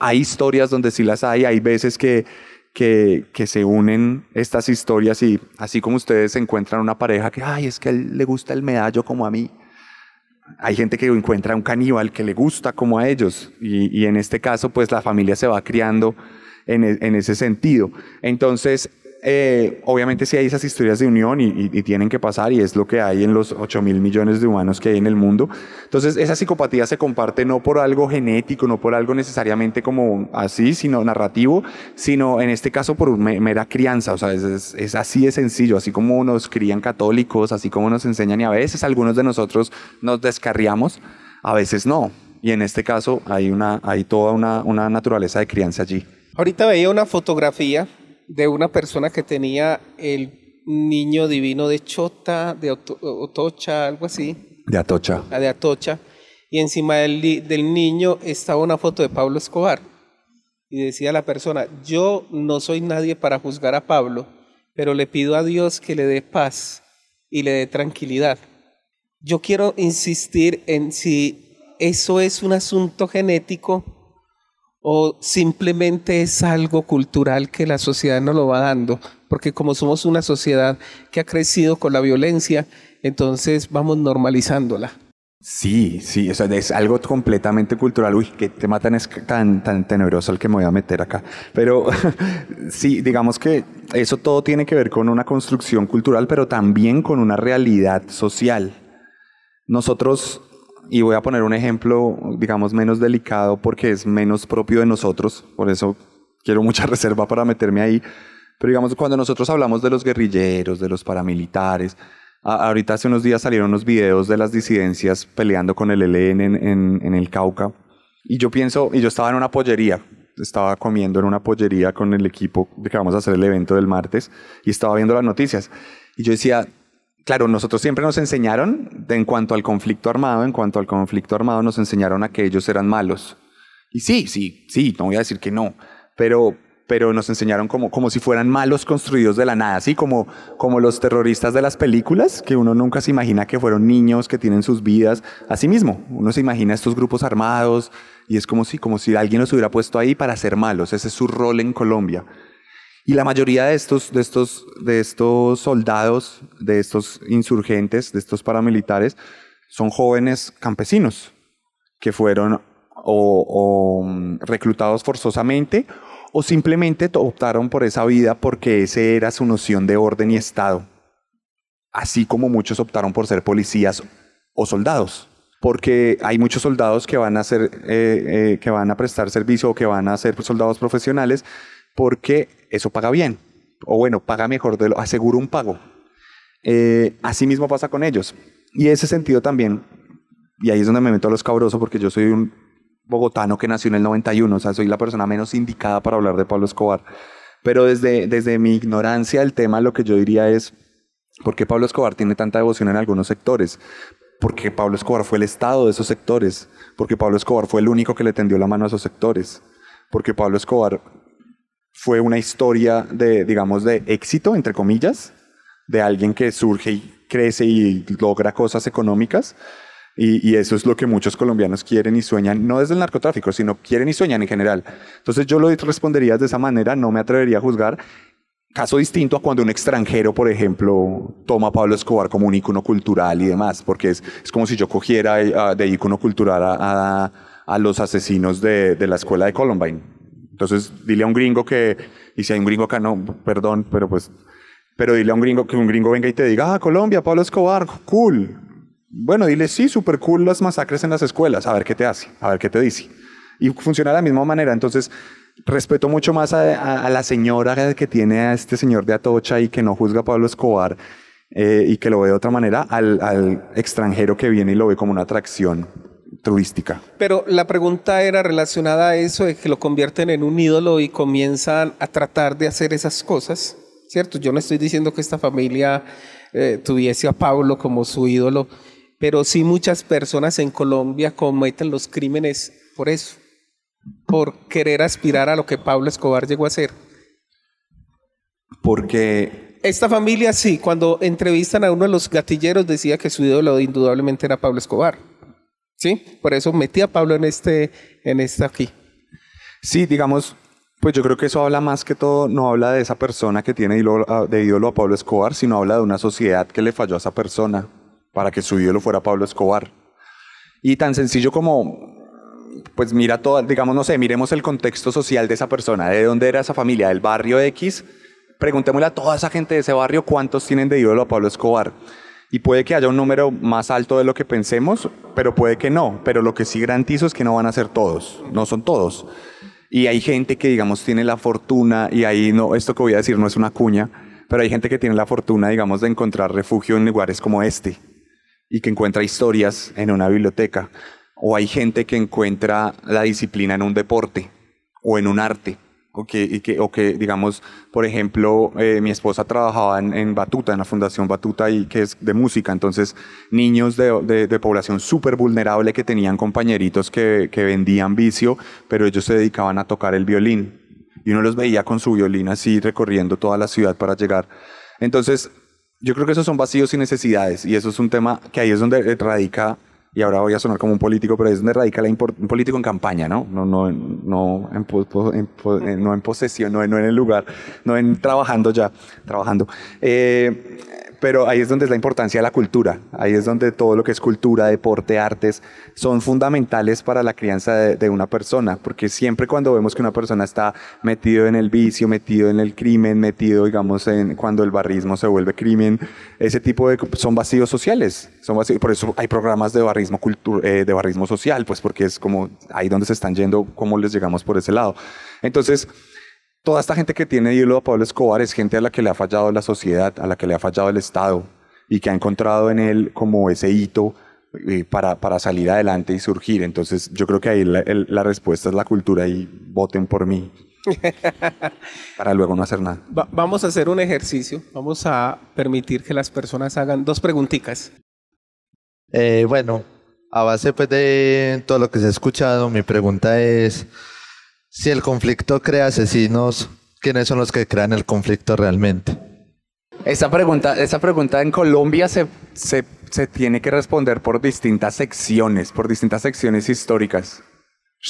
Hay historias donde sí las hay, hay veces que que, que, se unen estas historias y así como ustedes encuentran una pareja que, ay, es que él le gusta el medallo como a mí. Hay gente que encuentra un caníbal que le gusta como a ellos y, y en este caso pues la familia se va criando en, e, en ese sentido. Entonces eh, obviamente sí hay esas historias de unión y, tienen que pasar y es lo que hay en los 8 mil millones de humanos que hay en el mundo. Entonces esa psicopatía se comparte no por algo genético, no por algo necesariamente como así, sino narrativo, sino en este caso por mera crianza. O sea, es, es, así de sencillo, así como nos crían católicos, así como nos enseñan y a veces algunos de nosotros nos descarriamos, a veces no. Y en este caso hay, una, hay toda una, una naturaleza de crianza allí. Ahorita veía una fotografía de una persona que tenía el niño divino de Chota, de Otocha, algo así. De Atocha. Ah, de Atocha. Y encima del, del niño estaba una foto de Pablo Escobar. Y decía la persona, yo no soy nadie para juzgar a Pablo, pero le pido a Dios que le dé paz y le dé tranquilidad. Yo quiero insistir en si eso es un asunto genético o simplemente es algo cultural que la sociedad nos lo va dando, porque como somos una sociedad que ha crecido con la violencia, entonces vamos normalizándola. Sí, sí, eso es algo completamente cultural. Uy, qué tema tan, tan tenebroso el que me voy a meter acá. Pero sí, digamos que eso todo tiene que ver con una construcción cultural, pero también con una realidad social. Nosotros y voy a poner un ejemplo, digamos, menos delicado porque es menos propio de nosotros, por eso quiero mucha reserva para meterme ahí. Pero digamos, cuando nosotros hablamos de los guerrilleros, de los paramilitares, ahorita hace unos días salieron unos videos de las disidencias peleando con el ELN en, en, el Cauca. Y yo pienso, y yo estaba en una pollería, estaba comiendo en una pollería con el equipo de que vamos a hacer el evento del martes y estaba viendo las noticias. Y yo decía, claro, nosotros siempre nos enseñaron, en cuanto al conflicto armado, en cuanto al conflicto armado, nos enseñaron a que ellos eran malos. Y sí, sí, sí, no voy a decir que no, pero, pero nos enseñaron como, como si fueran malos construidos de la nada, así como, como los terroristas de las películas, que uno nunca se imagina que fueron niños que tienen sus vidas. Así mismo, uno se imagina estos grupos armados y es como si, como si alguien los hubiera puesto ahí para ser malos. Ese es su rol en Colombia. Y la mayoría de estos, de estos, de estos soldados, de estos insurgentes, de estos paramilitares, son jóvenes campesinos que fueron o, mm, reclutados forzosamente o simplemente optaron por esa vida porque ese era su noción de orden y Estado, así como muchos optaron por ser policías o soldados, porque hay muchos soldados que van a ser, eh, eh, que van a prestar servicio o que van a ser soldados profesionales porque eso paga bien, o bueno, paga mejor, de lo, asegura un pago. Eh, así mismo pasa con ellos. Y ese sentido también, y ahí es donde me meto a los cabrosos porque yo soy un bogotano que nació en el 91, o sea, soy la persona menos indicada para hablar de Pablo Escobar. Pero desde, desde mi ignorancia del tema, lo que yo diría es, ¿por qué Pablo Escobar tiene tanta devoción en algunos sectores? Porque Pablo Escobar fue el Estado de esos sectores, porque Pablo Escobar fue el único que le tendió la mano a esos sectores, porque Pablo Escobar fue una historia de, digamos, de éxito, entre comillas, de alguien que surge y crece y logra cosas económicas, y, eso es lo que muchos colombianos quieren y sueñan, no desde el narcotráfico, sino quieren y sueñan en general. Entonces yo lo respondería de esa manera, no me atrevería a juzgar. Caso distinto a cuando un extranjero, por ejemplo, toma a Pablo Escobar como un ícono cultural y demás, porque es, es como si yo cogiera eh, de ícono cultural a, a, los asesinos de, de la escuela de Columbine. Entonces, dile a un gringo que, y si hay un gringo acá, no, perdón, pero pues, pero dile a un gringo que un gringo venga y te diga, ah, Colombia, Pablo Escobar, cool. Bueno, dile, sí, súper cool las masacres en las escuelas, a ver qué te hace, a ver qué te dice. Y funciona de la misma manera. Entonces, respeto mucho más a, la señora que tiene a este señor de Atocha y que no juzga a Pablo Escobar eh, y que lo ve de otra manera al, al extranjero que viene y lo ve como una atracción turística. Pero la pregunta era relacionada a eso de que lo convierten en un ídolo y comienzan a tratar de hacer esas cosas, ¿cierto? Yo no estoy diciendo que esta familia eh, tuviese a Pablo como su ídolo, pero sí muchas personas en Colombia cometen los crímenes por eso, por querer aspirar a lo que Pablo Escobar llegó a ser. Porque... Esta familia sí, cuando entrevistan a uno de los gatilleros decía que su ídolo indudablemente era Pablo Escobar. ¿Sí? Por eso metí a Pablo en este, en este aquí. Sí, digamos, pues yo creo que eso habla más que todo, no habla de esa persona que tiene de ídolo a Pablo Escobar, sino habla de una sociedad que le falló a esa persona para que su ídolo fuera Pablo Escobar. Y tan sencillo como, pues mira todo, digamos, no sé, miremos el contexto social de esa persona, de dónde era esa familia, del barrio X, preguntémosle a toda esa gente de ese barrio cuántos tienen de ídolo a Pablo Escobar. Y puede que haya un número más alto de lo que pensemos, pero puede que no. Pero lo que sí garantizo es que no van a ser todos, no son todos. Y hay gente que, digamos, tiene la fortuna, y ahí no, esto que voy a decir no es una cuña, pero hay gente que tiene la fortuna, digamos, de encontrar refugio en lugares como este, y que encuentra historias en una biblioteca. O hay gente que encuentra la disciplina en un deporte o en un arte. O que, que, o que digamos, por ejemplo, eh, mi esposa trabajaba en, Batuta, en la Fundación Batuta, y que es de música. Entonces, niños de, de, población súper vulnerable que tenían compañeritos que, que vendían vicio, pero ellos se dedicaban a tocar el violín. Y uno los veía con su violín así recorriendo toda la ciudad para llegar. Entonces, yo creo que esos son vacíos y necesidades, y eso es un tema que ahí es donde radica, y ahora voy a sonar como un político, pero es donde radica la un político en campaña, ¿no? No, no, no, en, posesión, no, no en el lugar, no en trabajando ya, trabajando. Eh, pero ahí es donde es la importancia de la cultura, ahí es donde todo lo que es cultura, deporte, artes, son fundamentales para la crianza de, una persona, porque siempre cuando vemos que una persona está metido en el vicio, metido en el crimen, metido, digamos, en cuando el barrismo se vuelve crimen, ese tipo de, son vacíos sociales, son vacíos, por eso hay programas de barrismo, eh, de barrismo social, pues porque es como ahí donde se están yendo, cómo les llegamos por ese lado. Entonces, toda esta gente que tiene ídolo a Pablo Escobar es gente a la que le ha fallado la sociedad, a la que le ha fallado el Estado y que ha encontrado en él como ese hito eh, para, para salir adelante y surgir. Entonces yo creo que ahí la, respuesta es la cultura y voten por mí. para luego no hacer nada. vamos a hacer un ejercicio. Vamos a permitir que las personas hagan dos preguntitas. Eh, bueno, a base pues, de todo lo que se ha escuchado, mi pregunta es, si el conflicto crea asesinos, quiénes son los que crean el conflicto realmente. Esa pregunta, esa pregunta en Colombia se, se, se tiene que responder por distintas secciones, por distintas secciones históricas.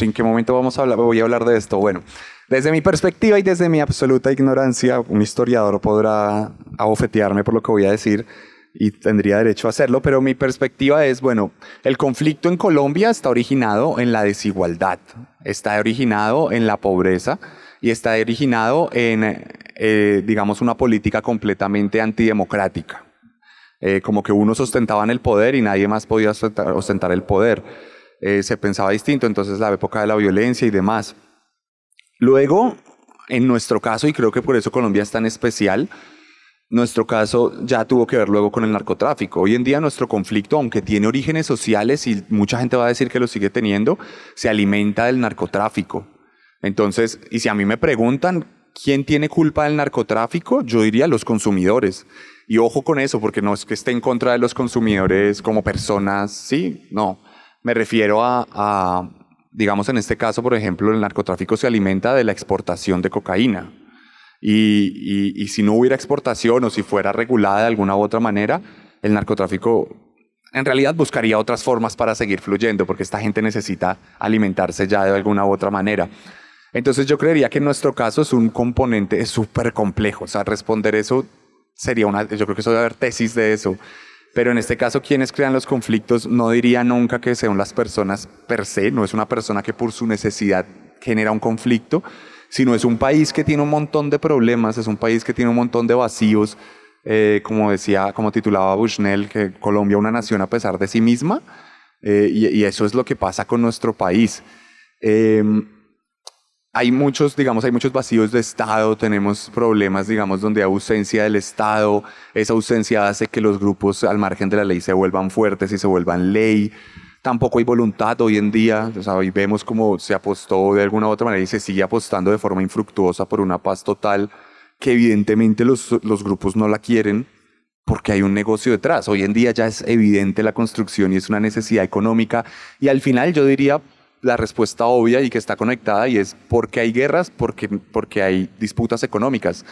¿En qué momento vamos a hablar? Voy a hablar de esto. Bueno, desde mi perspectiva y desde mi absoluta ignorancia, un historiador podrá abofetearme por lo que voy a decir y tendría derecho a hacerlo, pero mi perspectiva es, bueno, el conflicto en Colombia está originado en la desigualdad, está originado en la pobreza y está originado en, eh, digamos, una política completamente antidemocrática. Eh, como que uno ostentaba el poder y nadie más podía ostentar, ostentar el poder. Eh, se pensaba distinto, entonces la época de la violencia y demás. Luego, en nuestro caso, y creo que por eso Colombia es tan especial, nuestro caso ya tuvo que ver luego con el narcotráfico. Hoy en día nuestro conflicto, aunque tiene orígenes sociales y mucha gente va a decir que lo sigue teniendo, se alimenta del narcotráfico. Entonces, y si a mí me preguntan quién tiene culpa del narcotráfico, yo diría los consumidores. Y ojo con eso, porque no es que esté en contra de los consumidores como personas, sí, no. Me refiero a, digamos en este caso, por ejemplo, el narcotráfico se alimenta de la exportación de cocaína. Y, si no hubiera exportación o si fuera regulada de alguna u otra manera, el narcotráfico en realidad buscaría otras formas para seguir fluyendo, porque esta gente necesita alimentarse ya de alguna u otra manera. Entonces yo creería que en nuestro caso es un componente súper complejo, o sea, responder eso sería una, yo creo que eso debe haber tesis de eso, pero en este caso quienes crean los conflictos no diría nunca que sean las personas per se, no es una persona que por su necesidad genera un conflicto, sino es un país que tiene un montón de problemas, es un país que tiene un montón de vacíos, eh, como decía, como titulaba Bushnell, que Colombia una nación a pesar de sí misma, eh, y, eso es lo que pasa con nuestro país. Eh, hay muchos, digamos, hay muchos vacíos de Estado, tenemos problemas, digamos, donde hay ausencia del Estado, esa ausencia hace que los grupos al margen de la ley se vuelvan fuertes y se vuelvan ley. Tampoco hay voluntad hoy en día, o sea, hoy vemos como se apostó de alguna u otra manera y se sigue apostando de forma infructuosa por una paz total que evidentemente los, los grupos no la quieren porque hay un negocio detrás. Hoy en día ya es evidente la construcción y es una necesidad económica y al final yo diría la respuesta obvia y que está conectada y es porque hay guerras, porque, porque hay disputas económicas.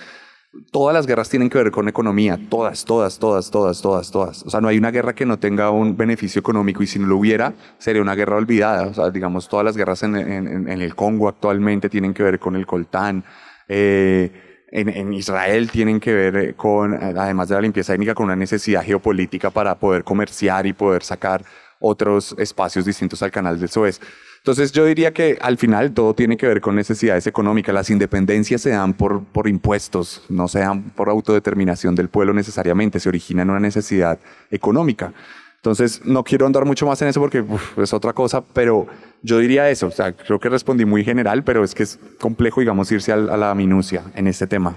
Todas las guerras tienen que ver con economía, todas, todas, todas, todas, todas, todas. O sea, no hay una guerra que no tenga un beneficio económico y si no lo hubiera, sería una guerra olvidada. O sea, digamos, todas las guerras en, el Congo actualmente tienen que ver con el coltán. Eh, en, en, Israel tienen que ver con, además de la limpieza étnica, con una necesidad geopolítica para poder comerciar y poder sacar otros espacios distintos al canal del Suez. Entonces yo diría que al final todo tiene que ver con necesidades económicas. Las independencias se dan por, por impuestos, no se dan por autodeterminación del pueblo necesariamente, se origina en una necesidad económica. Entonces no quiero andar mucho más en eso porque es otra cosa, pero yo diría eso. O sea, creo que respondí muy general, pero es que es complejo, digamos, irse a, la minucia en este tema.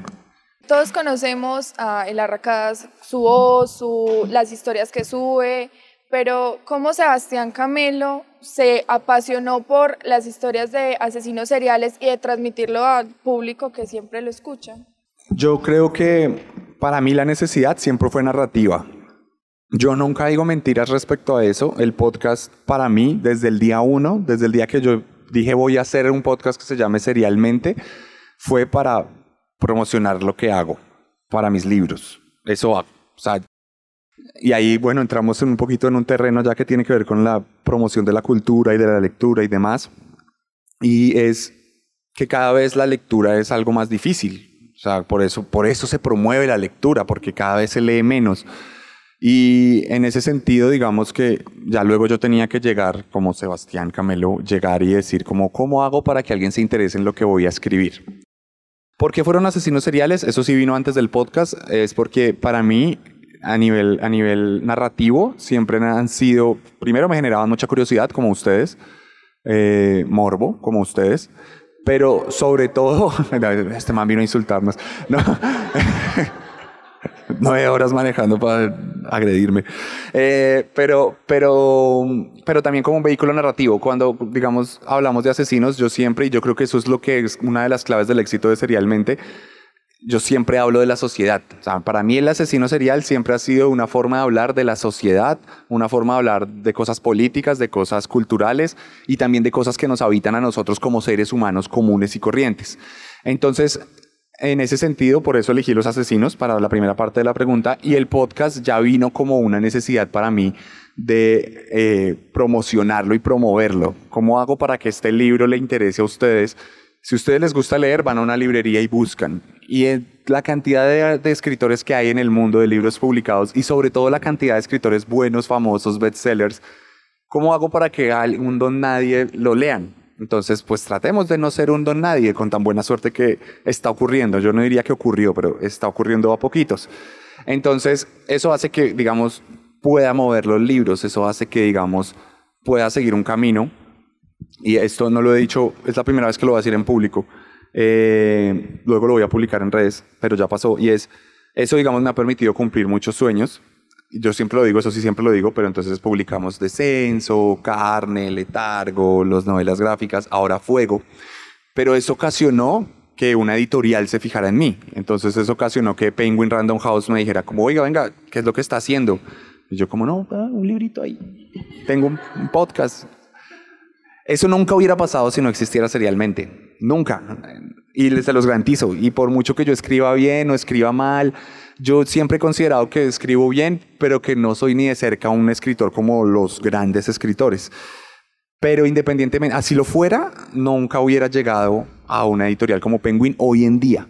Todos conocemos a El Arracás, su voz, su, las historias que sube, pero ¿cómo Sebastián Camelo se apasionó por las historias de asesinos seriales y de transmitirlo al público que siempre lo escucha? Yo creo que para mí la necesidad siempre fue narrativa. Yo nunca digo mentiras respecto a eso. El podcast para mí, desde el día uno, desde el día que yo dije voy a hacer un podcast que se llame Serialmente, fue para promocionar lo que hago, para mis libros. Eso, o sea, y ahí, bueno, entramos en un poquito en un terreno ya que tiene que ver con la promoción de la cultura y de la lectura y demás. Y es que cada vez la lectura es algo más difícil. O sea, por eso, por eso se promueve la lectura, porque cada vez se lee menos. Y en ese sentido, digamos que ya luego yo tenía que llegar, como Sebastián Camelo, llegar y decir como, ¿cómo hago para que alguien se interese en lo que voy a escribir? ¿Por qué fueron asesinos seriales? Eso sí vino antes del podcast. Es porque para mí a nivel, a nivel narrativo siempre han sido, primero me generaban mucha curiosidad como ustedes, eh, morbo como ustedes, pero sobre todo, este man vino a insultarnos, no, nueve horas manejando para agredirme, eh, pero, pero, pero también como un vehículo narrativo, cuando digamos hablamos de asesinos, yo siempre, y yo creo que eso es lo que es una de las claves del éxito de Serialmente, yo siempre hablo de la sociedad. para mí el asesino serial siempre ha sido una forma de hablar de la sociedad, una forma de hablar de cosas políticas, de cosas culturales y también de cosas que nos habitan a nosotros como seres humanos comunes y corrientes. Entonces, en ese sentido, por eso elegí Los Asesinos para la primera parte de la pregunta y el podcast ya vino como una necesidad para mí de eh, promocionarlo y promoverlo. ¿Cómo hago para que este libro le interese a ustedes? Si a ustedes les gusta leer, van a una librería y buscan. Y la cantidad de, escritores que hay en el mundo de libros publicados y sobre todo la cantidad de escritores buenos, famosos, bestsellers, ¿cómo hago para que algún don nadie lo lean? Entonces, pues tratemos de no ser un don nadie con tan buena suerte que está ocurriendo. Yo no diría que ocurrió, pero está ocurriendo a poquitos. Entonces, eso hace que, digamos, pueda mover los libros, eso hace que, digamos, pueda seguir un camino. Y esto no lo he dicho, es la primera vez que lo voy a decir en público. Eh, luego lo voy a publicar en redes, pero ya pasó. Y es, eso, digamos, me ha permitido cumplir muchos sueños yo siempre lo digo, eso sí siempre lo digo, pero entonces publicamos Descenso, Carne, Letargo, las novelas gráficas, ahora Fuego. Pero eso ocasionó que una editorial se fijara en mí. Entonces eso ocasionó que Penguin Random House me dijera como, oiga, venga, ¿qué es lo que está haciendo? Y yo como, no, ah, un librito ahí. Tengo un, podcast. Eso nunca hubiera pasado si no existiera serialmente. Nunca. Y se los garantizo. Y por mucho que yo escriba bien o escriba mal, yo siempre he considerado que escribo bien, pero que no soy ni de cerca un escritor como los grandes escritores. Pero independientemente, así lo fuera, nunca hubiera llegado a una editorial como Penguin hoy en día.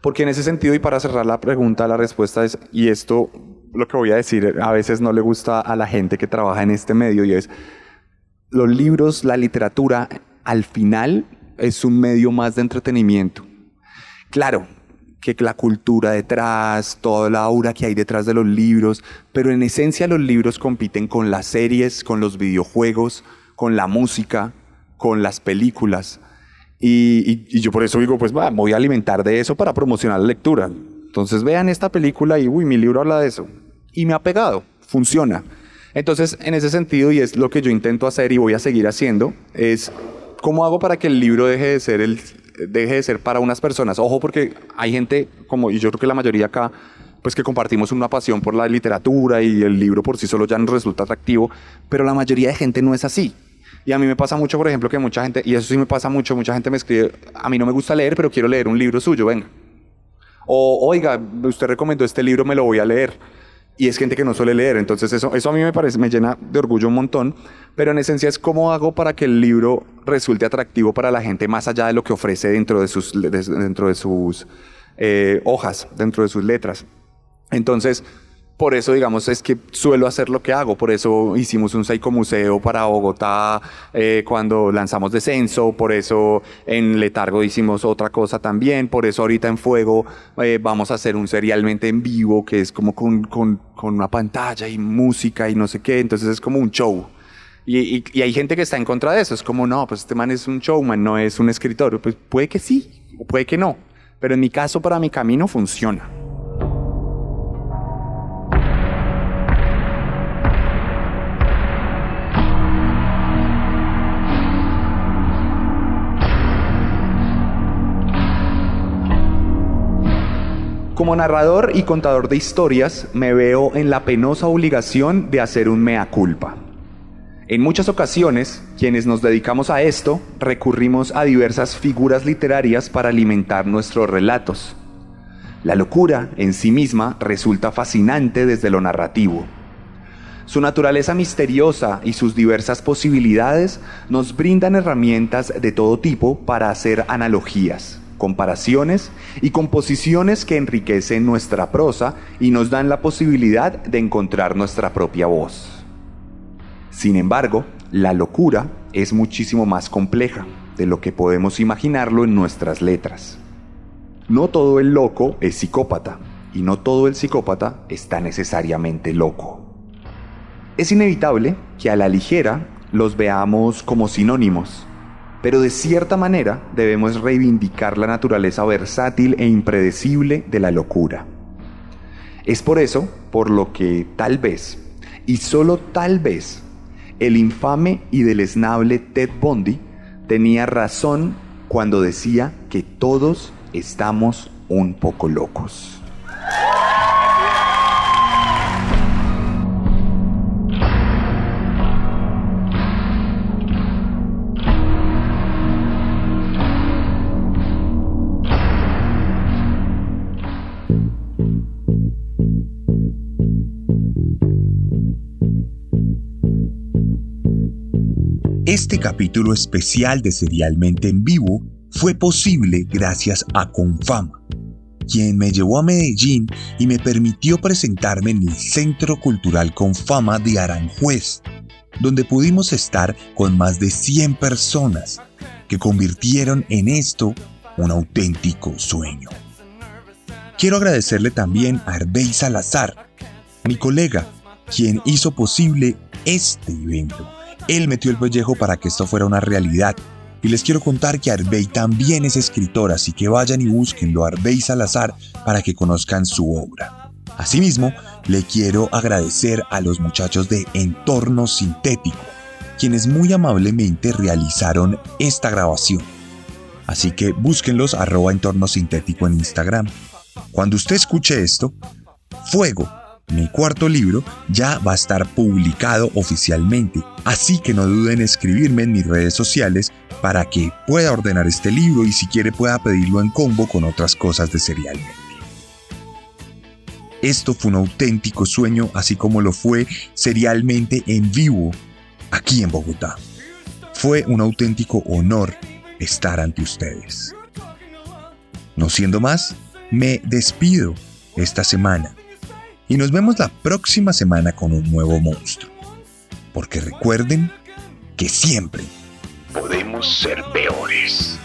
Porque en ese sentido, y para cerrar la pregunta, la respuesta es, y esto lo que voy a decir a veces no le gusta a la gente que trabaja en este medio, y es, los libros, la literatura, al final es un medio más de entretenimiento. Claro, que la cultura detrás, toda la aura que hay detrás de los libros, pero en esencia los libros compiten con las series, con los videojuegos, con la música, con las películas. Y, yo por eso digo, pues voy a alimentar de eso para promocionar la lectura. Entonces vean esta película y, uy, mi libro habla de eso. Y me ha pegado, funciona. Entonces, en ese sentido, y es lo que yo intento hacer y voy a seguir haciendo, es cómo hago para que el libro deje de ser el, deje de ser para unas personas. Ojo, porque hay gente, como y yo creo que la mayoría acá, pues que compartimos una pasión por la literatura y el libro por sí solo ya nos resulta atractivo, pero la mayoría de gente no es así. Y a mí me pasa mucho, por ejemplo, que mucha gente, y eso sí me pasa mucho, mucha gente me escribe, a mí no me gusta leer, pero quiero leer un libro suyo, venga. O, oiga, usted recomendó este libro, me lo voy a leer y es gente que no suele leer. Entonces eso, eso a mí me parece, me llena de orgullo un montón, pero en esencia es cómo hago para que el libro resulte atractivo para la gente más allá de lo que ofrece dentro de sus, dentro de sus eh, hojas, dentro de sus letras. Entonces, por eso, digamos, es que suelo hacer lo que hago. Por eso hicimos un museo para Bogotá eh, cuando lanzamos Descenso. Por eso en Letargo hicimos otra cosa también. Por eso ahorita en Fuego eh, vamos a hacer un serialmente en vivo que es como con, con, con, una pantalla y música y no sé qué. Entonces es como un show. Y, y, hay gente que está en contra de eso. Es como, no, pues este man es un showman, no es un escritor. Pues puede que sí, o puede que no. Pero en mi caso, para mi camino, funciona. Como narrador y contador de historias, me veo en la penosa obligación de hacer un mea culpa. En muchas ocasiones, quienes nos dedicamos a esto, recurrimos a diversas figuras literarias para alimentar nuestros relatos. La locura en sí misma resulta fascinante desde lo narrativo. Su naturaleza misteriosa y sus diversas posibilidades nos brindan herramientas de todo tipo para hacer analogías comparaciones y composiciones que enriquecen nuestra prosa y nos dan la posibilidad de encontrar nuestra propia voz. Sin embargo, la locura es muchísimo más compleja de lo que podemos imaginarlo en nuestras letras. No todo el loco es psicópata y no todo el psicópata está necesariamente loco. Es inevitable que a la ligera los veamos como sinónimos pero de cierta manera debemos reivindicar la naturaleza versátil e impredecible de la locura. Es por eso por lo que tal vez, y solo tal vez, el infame y deleznable Ted Bundy tenía razón cuando decía que todos estamos un poco locos. Este capítulo especial de Serialmente en Vivo fue posible gracias a Confama, quien me llevó a Medellín y me permitió presentarme en el Centro Cultural Confama de Aranjuez, donde pudimos estar con más de 100 personas que convirtieron en esto un auténtico sueño. Quiero agradecerle también a Herbey Salazar, mi colega, quien hizo posible este evento. Él metió el pellejo para que esto fuera una realidad. Y les quiero contar que Arbey también es escritor, así que vayan y búsquenlo a Arbey Salazar para que conozcan su obra. Asimismo, le quiero agradecer a los muchachos de Entorno Sintético, quienes muy amablemente realizaron esta grabación. Así que búsquenlos arroba entorno sintético en Instagram. Cuando usted escuche esto, Fuego, mi cuarto libro, ya va a estar publicado oficialmente, así que no duden en escribirme en mis redes sociales para que pueda ordenar este libro y si quiere pueda pedirlo en combo con otras cosas de Serialmente. Esto fue un auténtico sueño, así como lo fue serialmente en vivo aquí en Bogotá. Fue un auténtico honor estar ante ustedes. No siendo más, me despido esta semana y nos vemos la próxima semana con un nuevo monstruo. Porque recuerden que siempre podemos ser peores.